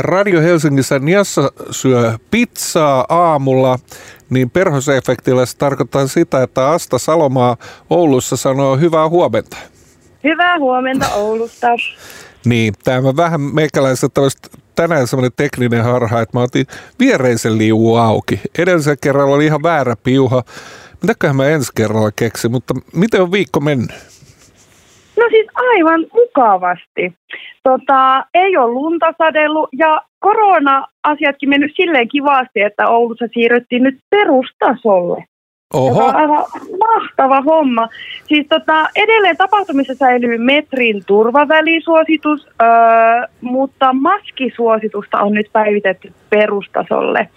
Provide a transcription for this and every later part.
Radio Helsingissä Niassa syö pizzaa aamulla, niin perhosefektillä se tarkoittaa sitä, että Asta Salomaa Oulussa sanoo hyvää huomenta. Hyvää huomenta Oulusta. Niin, tämä vähän meikäläiset tänään semmoinen tekninen harha, että mä otin viereisen liuun auki. Edellisen kerralla oli ihan väärä piuha. Mitäköhän mä ensi kerralla keksin, mutta miten on viikko mennyt? No siis aivan mukavasti. Tota, ei ole lunta sadellut ja korona-asiatkin mennyt silleen kivasti, että Oulussa siirryttiin nyt perustasolle. Oho. Joka on aivan mahtava homma. Siis tota, edelleen tapahtumissa säilyy metrin turvavälisuositus, öö, mutta maskisuositusta on nyt päivitetty perustasolle.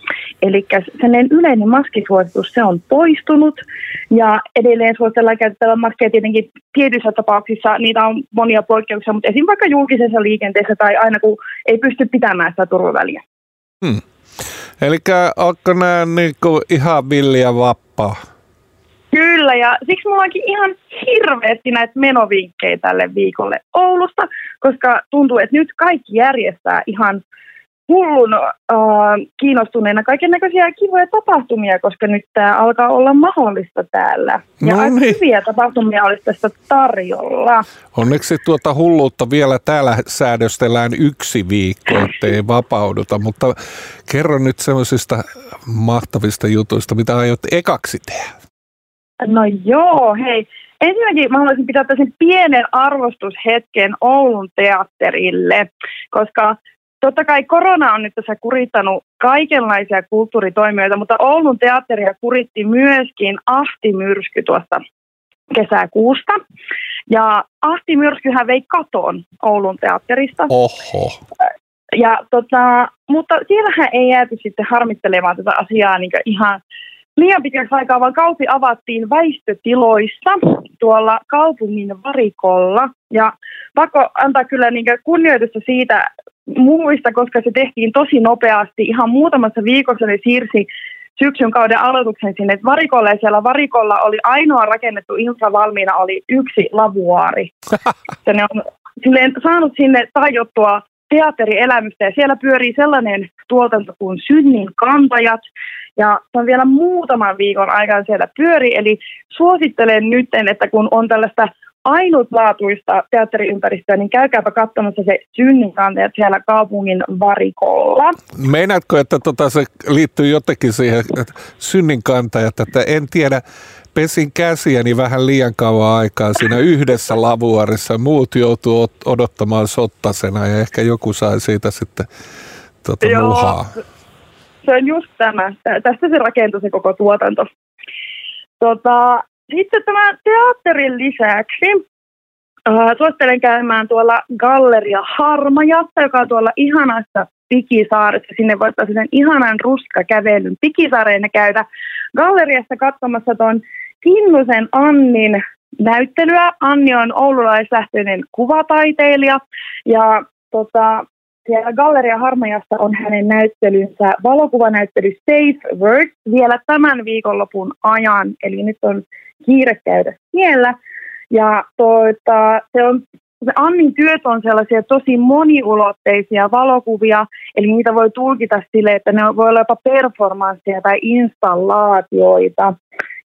Eli sellainen yleinen maskisuositus, se on poistunut ja edelleen suositellaan käytettävä maskeja tietenkin tietyissä tapauksissa, niitä on monia poikkeuksia, mutta esim. vaikka julkisessa liikenteessä tai aina kun ei pysty pitämään sitä turvaväliä. Hmm. Eli onko nämä niinku ihan villiä vappaa? Kyllä, ja siksi mulla onkin ihan hirveästi näitä menovinkkejä tälle viikolle Oulusta, koska tuntuu, että nyt kaikki järjestää ihan hullun äh, kiinnostuneena kaiken näköisiä kivoja tapahtumia, koska nyt tämä alkaa olla mahdollista täällä. Ja no niin. hyviä tapahtumia olisi tästä tarjolla. Onneksi tuota hulluutta vielä täällä säädöstellään yksi viikko, ettei vapauduta, mutta kerro nyt semmoisista mahtavista jutuista, mitä aiot ekaksi tehdä. No joo, hei. Ensinnäkin mä haluaisin pitää tällaisen pienen arvostushetken Oulun teatterille, koska Totta kai korona on nyt tässä kurittanut kaikenlaisia kulttuuritoimijoita, mutta Oulun teatteria kuritti myöskin ahtimyrsky tuosta kesäkuusta. Ja ahtimyrskyhän vei katon Oulun teatterista. Oho. Ja tota, mutta siellähän ei jääty sitten harmittelemaan tätä asiaa niin ihan liian pitkäksi aikaa, vaan kausi avattiin väistötiloissa tuolla kaupungin varikolla. Ja pakko antaa kyllä niin kunnioitusta siitä muista, koska se tehtiin tosi nopeasti. Ihan muutamassa viikossa ne siirsi syksyn kauden aloituksen sinne varikolle ja siellä varikolla oli ainoa rakennettu infra valmiina oli yksi lavuaari. Se ne on silleen, saanut sinne tajottua teatterielämystä ja siellä pyörii sellainen tuotanto kuin Synnin kantajat ja se on vielä muutaman viikon aikana siellä pyöri, eli suosittelen nyt, että kun on tällaista ainutlaatuista teatteriympäristöä, niin käykääpä katsomassa se synninkantajat siellä kaupungin varikolla. Meinaatko, että tota se liittyy jotenkin siihen että synninkantajat, että en tiedä, pesin käsiäni vähän liian kauan aikaa siinä yhdessä lavuarissa. Muut joutuu odottamaan sottasena ja ehkä joku sai siitä sitten tota, Joo, muhaa. Se on just tämä. Tästä se rakentui se koko tuotanto. Tota, sitten tämän teatterin lisäksi äh, suosittelen käymään tuolla Galleria Harmajassa, joka on tuolla ihanassa Pikisaaressa. Sinne voittaa sen ihanan ruskakävelyn Pikisaareen käydä galleriassa katsomassa tuon Kinnusen Annin näyttelyä. Anni on oululaislähtöinen kuvataiteilija ja tota, siellä Galleria Harmajassa on hänen näyttelynsä, valokuvanäyttely Safe Words vielä tämän viikonlopun ajan. Eli nyt on kiire käydä siellä. Ja tuota, se on Annin työt on sellaisia tosi moniulotteisia valokuvia, eli niitä voi tulkita sille, että ne voi olla jopa performansseja tai installaatioita.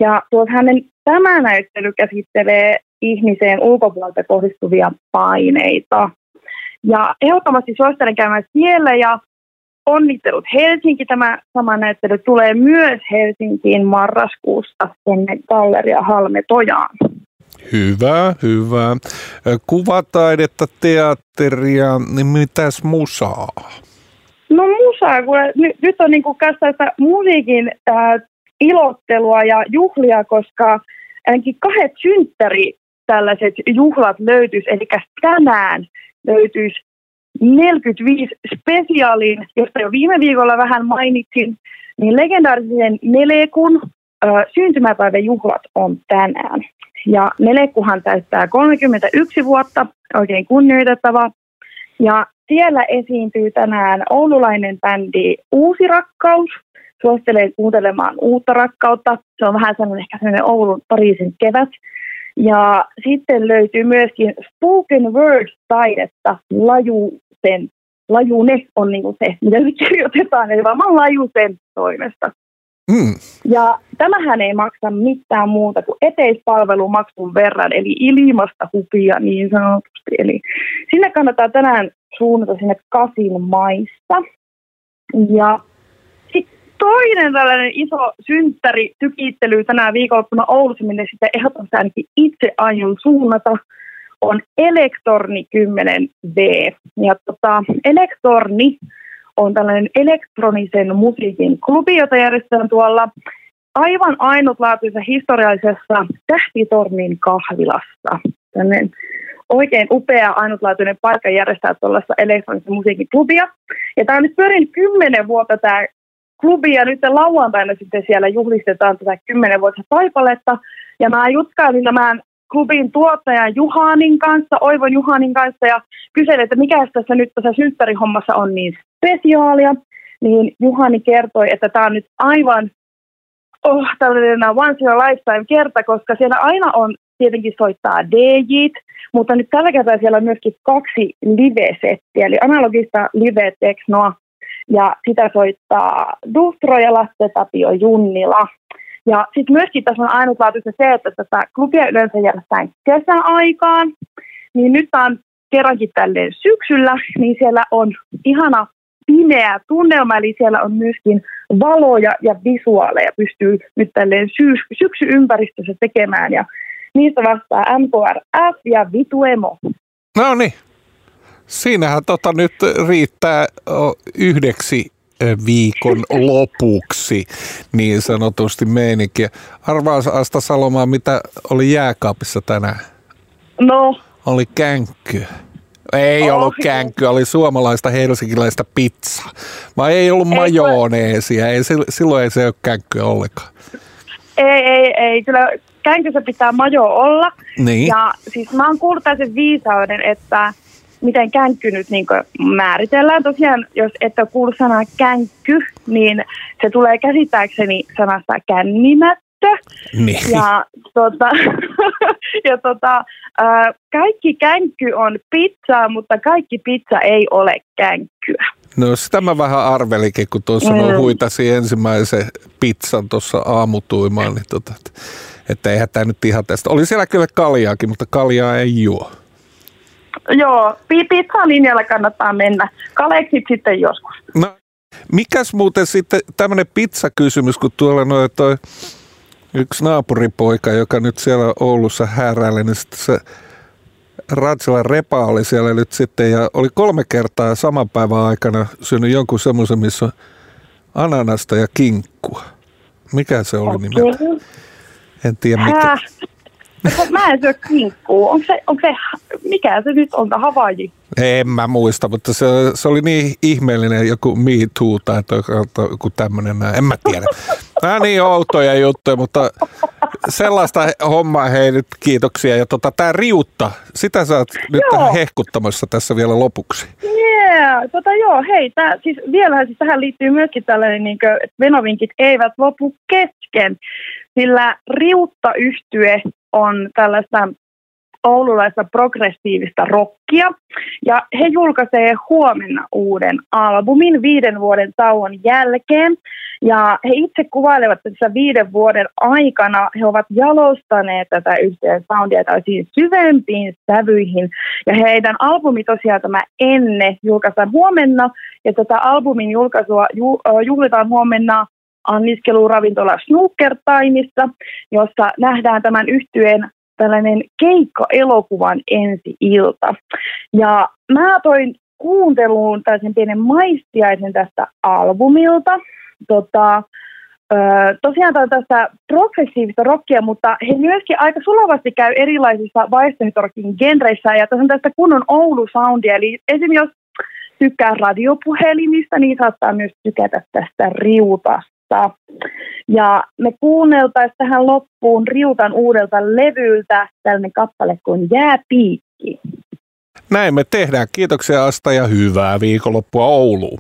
Ja tuot hänen tämä näyttely käsittelee ihmiseen ulkopuolelta kohdistuvia paineita. Ja ehdottomasti suosittelen käymään siellä ja onnittelut Helsinki. Tämä sama näyttely tulee myös Helsinkiin marraskuussa ennen Galleria Halme Tojaan. Hyvä, hyvä. Kuvataidetta, teatteria, niin mitäs musaa? No musaa, kun nyt, nyt on niin tästä musiikin äh, ilottelua ja juhlia, koska ainakin kahdet synttäri tällaiset juhlat löytyisi, eli tänään löytyisi 45 spesiaalin, josta jo viime viikolla vähän mainitsin, niin legendaarisen Nelekun syntymäpäiväjuhlat on tänään. Ja Nelekuhan täyttää 31 vuotta, oikein kunnioitettava. Ja siellä esiintyy tänään oululainen bändi Uusi Rakkaus. Suosittelen kuuntelemaan uutta rakkautta. Se on vähän sellainen ehkä sellainen Oulun Pariisin kevät. Ja sitten löytyy myöskin spoken word-taidetta Lajusen lajune on niin kuin se, mitä se kirjoitetaan, eli varmaan lajusen toimesta. Mm. Ja tämähän ei maksa mitään muuta kuin eteispalvelumaksun verran, eli ilmasta hupia niin sanotusti. Eli sinne kannattaa tänään suunnata sinne kasin maissa. Ja toinen tällainen iso synttäri tykittely tänään viikonloppuna Oulussa, minne sitten ehdottomasti ainakin itse aion suunnata, on Elektorni 10V. Ja tota, Elektorni on tällainen elektronisen musiikin klubi, jota järjestetään tuolla aivan ainutlaatuisessa historiallisessa Tähtitornin kahvilassa. Tällainen oikein upea, ainutlaatuinen paikka järjestää tuollaista elektronisen musiikin klubia. Ja tämä on nyt pyörinyt kymmenen vuotta tämä klubi, ja nyt lauantaina sitten siellä juhlistetaan tätä kymmenen vuotta taipaletta. Ja mä jutkailin tämän klubin tuottajan Juhanin kanssa, Oivon Juhanin kanssa, ja kyselin, että mikä tässä nyt tässä synttärihommassa on niin spesiaalia. Niin Juhani kertoi, että tämä on nyt aivan oh, tällainen once in a lifetime kerta, koska siellä aina on tietenkin soittaa DJt, mutta nyt tällä kertaa siellä on myöskin kaksi live-settiä, eli analogista live-teknoa, ja sitä soittaa Dustro ja Lasse Tapio Junnila. Ja sitten myöskin tässä on ainutlaatuista se, että tätä klubia yleensä järjestetään kesäaikaan, niin nyt on kerrankin tälleen syksyllä, niin siellä on ihana pimeä tunnelma, eli siellä on myöskin valoja ja visuaaleja pystyy nyt tälleen syksyympäristössä tekemään, ja niistä vastaa MKRF ja Vituemo. No niin, siinähän tota nyt riittää yhdeksi viikon lopuksi niin sanotusti meininkiä. Arvaa Asta Salomaa, mitä oli jääkaapissa tänään? No. Oli känkky. Ei oh. ollut känkkyä, oli suomalaista helsinkiläistä pizzaa. Vai ei ollut majoneesia, ei, silloin ei se ole känkkyä ollenkaan. Ei, ei, ei. Kyllä känkyssä pitää majo olla. Niin. Ja siis mä oon kuullut sen viisauden, että miten känkky nyt niin määritellään. Tosiaan, jos et ole kuullut sanaa känkky, niin se tulee käsittääkseni sanasta kännimättö. Niin. Ja, tota, ja tota, kaikki känkky on pizzaa, mutta kaikki pizza ei ole känkkyä. No sitä mä vähän arvelikin, kun tuossa mm. huitasi ensimmäisen pizzan tuossa aamutuimaan, niin tota, että, että eihän tämä nyt ihan tästä. Oli siellä kyllä kaljaakin, mutta kaljaa ei juo. Joo, pizza linjalla kannattaa mennä. Kaleksit sitten joskus. No, mikäs muuten sitten tämmöinen pizzakysymys, kun tuolla noin toi yksi naapuripoika, joka nyt siellä Oulussa hääräilee, niin sitten se Ratsila Repa oli siellä nyt sitten ja oli kolme kertaa saman päivän aikana syönyt jonkun semmoisen, missä on ananasta ja kinkkua. Mikä se oli okay. nimeltä? En tiedä mikä. Mä en syö kinkkuu. Onko se, onko se, mikä se nyt on, Havaji? En mä muista, mutta se, se oli niin ihmeellinen joku Me Too tai joku tämmöinen. En mä tiedä. Nämä niin outoja juttuja, mutta sellaista hommaa hei nyt kiitoksia. Ja tota, tää riutta, sitä sä oot nyt tähän hehkuttamassa tässä vielä lopuksi. Yeah, tota joo, hei, tää, siis vielä siis tähän liittyy myöskin tällainen, niin kuin, että venovinkit eivät lopu kesken, sillä riutta yhtye on tällaista oululaista progressiivista rockia. Ja he julkaisee huomenna uuden albumin viiden vuoden tauon jälkeen. Ja he itse kuvailevat, että tässä viiden vuoden aikana he ovat jalostaneet tätä yhteen soundia täysin syvempiin sävyihin. Ja heidän albumi tosiaan tämä Enne julkaistaan huomenna. Ja tätä albumin julkaisua ju, juhlitaan huomenna anniskeluravintola Snooker Timeissa, jossa nähdään tämän yhtyeen tällainen keikka-elokuvan ensi-ilta. Ja mä toin kuunteluun tällaisen pienen maistiaisen tästä albumilta. Tota, tosiaan tämä on tästä progressiivista rockia, mutta he myöskin aika sulavasti käy erilaisissa vaihtoehtorokin genreissä. Ja tässä on tästä kunnon Oulu-soundia, eli esimerkiksi jos tykkää radiopuhelimista, niin saattaa myös tykätä tästä riutasta. Ja me kuunneltaisiin tähän loppuun Riutan uudelta levyltä tällainen kappale kuin Jääpiikki. Näin me tehdään. Kiitoksia Asta ja hyvää viikonloppua Ouluun.